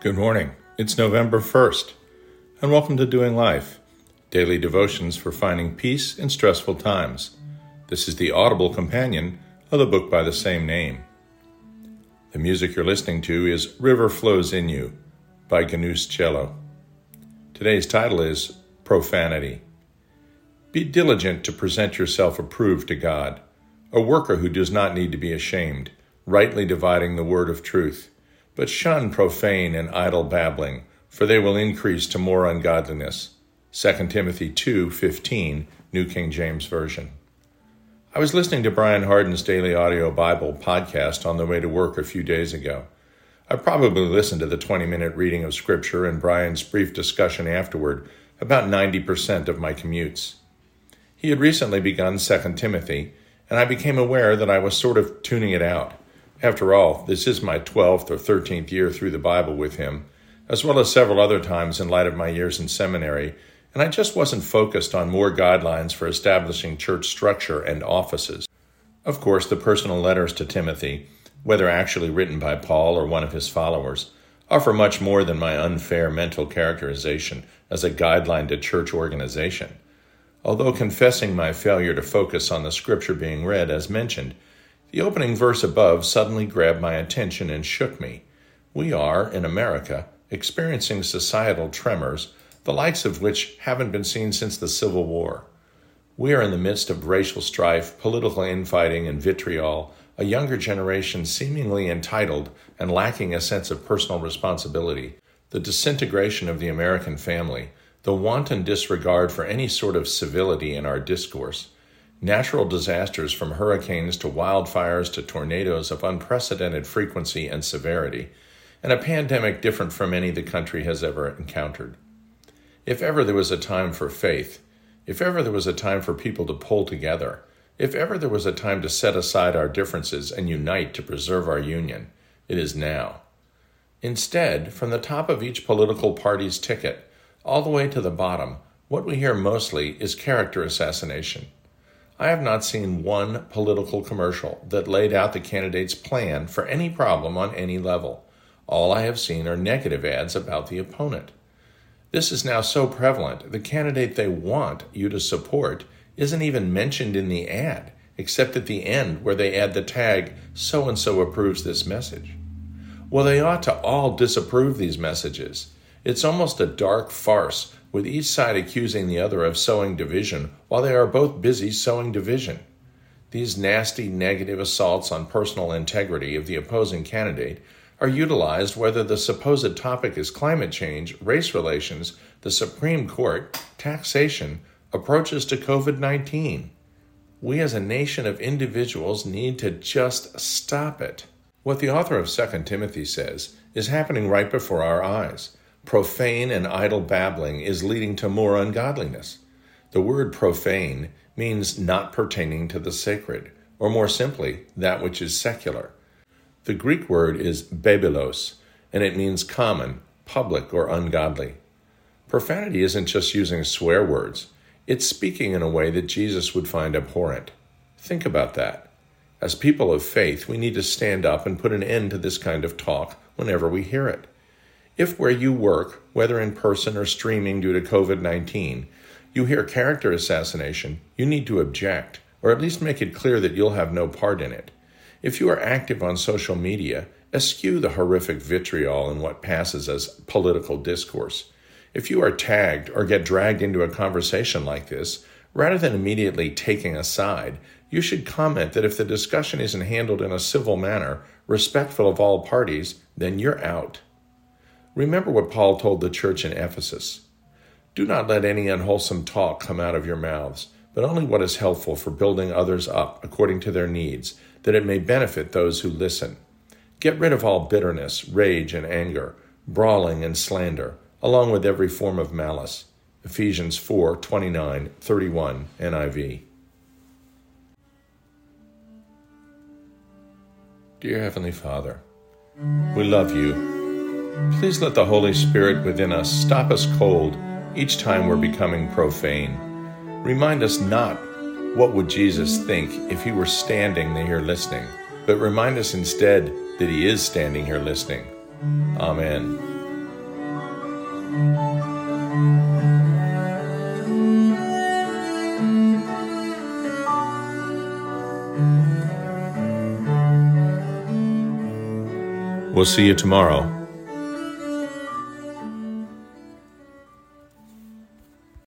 Good morning. It's November 1st, and welcome to Doing Life, daily devotions for finding peace in stressful times. This is the audible companion of the book by the same name. The music you're listening to is River Flows in You by Ganus Cello. Today's title is Profanity. Be diligent to present yourself approved to God, a worker who does not need to be ashamed, rightly dividing the word of truth but shun profane and idle babbling, for they will increase to more ungodliness. 2 Timothy 2:15, New King James Version. I was listening to Brian Hardin's daily audio Bible podcast on the way to work a few days ago. I probably listened to the 20 minute reading of Scripture and Brian's brief discussion afterward about 90% of my commutes. He had recently begun 2 Timothy, and I became aware that I was sort of tuning it out. After all, this is my 12th or 13th year through the Bible with him, as well as several other times in light of my years in seminary, and I just wasn't focused on more guidelines for establishing church structure and offices. Of course, the personal letters to Timothy, whether actually written by Paul or one of his followers, offer much more than my unfair mental characterization as a guideline to church organization. Although confessing my failure to focus on the scripture being read as mentioned, the opening verse above suddenly grabbed my attention and shook me. We are, in America, experiencing societal tremors, the likes of which haven't been seen since the Civil War. We are in the midst of racial strife, political infighting, and vitriol, a younger generation seemingly entitled and lacking a sense of personal responsibility, the disintegration of the American family, the wanton disregard for any sort of civility in our discourse, Natural disasters from hurricanes to wildfires to tornadoes of unprecedented frequency and severity, and a pandemic different from any the country has ever encountered. If ever there was a time for faith, if ever there was a time for people to pull together, if ever there was a time to set aside our differences and unite to preserve our union, it is now. Instead, from the top of each political party's ticket, all the way to the bottom, what we hear mostly is character assassination. I have not seen one political commercial that laid out the candidate's plan for any problem on any level. All I have seen are negative ads about the opponent. This is now so prevalent, the candidate they want you to support isn't even mentioned in the ad, except at the end where they add the tag, so and so approves this message. Well, they ought to all disapprove these messages. It's almost a dark farce with each side accusing the other of sowing division while they are both busy sowing division. These nasty negative assaults on personal integrity of the opposing candidate are utilized whether the supposed topic is climate change, race relations, the Supreme Court, taxation, approaches to COVID 19. We as a nation of individuals need to just stop it. What the author of 2 Timothy says is happening right before our eyes. Profane and idle babbling is leading to more ungodliness. The word profane means not pertaining to the sacred, or more simply, that which is secular. The Greek word is bebelos, and it means common, public, or ungodly. Profanity isn't just using swear words, it's speaking in a way that Jesus would find abhorrent. Think about that. As people of faith, we need to stand up and put an end to this kind of talk whenever we hear it. If where you work, whether in person or streaming due to COVID 19, you hear character assassination, you need to object, or at least make it clear that you'll have no part in it. If you are active on social media, eschew the horrific vitriol in what passes as political discourse. If you are tagged or get dragged into a conversation like this, rather than immediately taking a side, you should comment that if the discussion isn't handled in a civil manner, respectful of all parties, then you're out. Remember what Paul told the church in Ephesus Do not let any unwholesome talk come out of your mouths, but only what is helpful for building others up according to their needs, that it may benefit those who listen. Get rid of all bitterness, rage, and anger, brawling and slander, along with every form of malice. Ephesians 4 29, 31, NIV. Dear Heavenly Father, we love you Please let the Holy Spirit within us stop us cold each time we're becoming profane. Remind us not what would Jesus think if he were standing here listening, but remind us instead that he is standing here listening. Amen. We'll see you tomorrow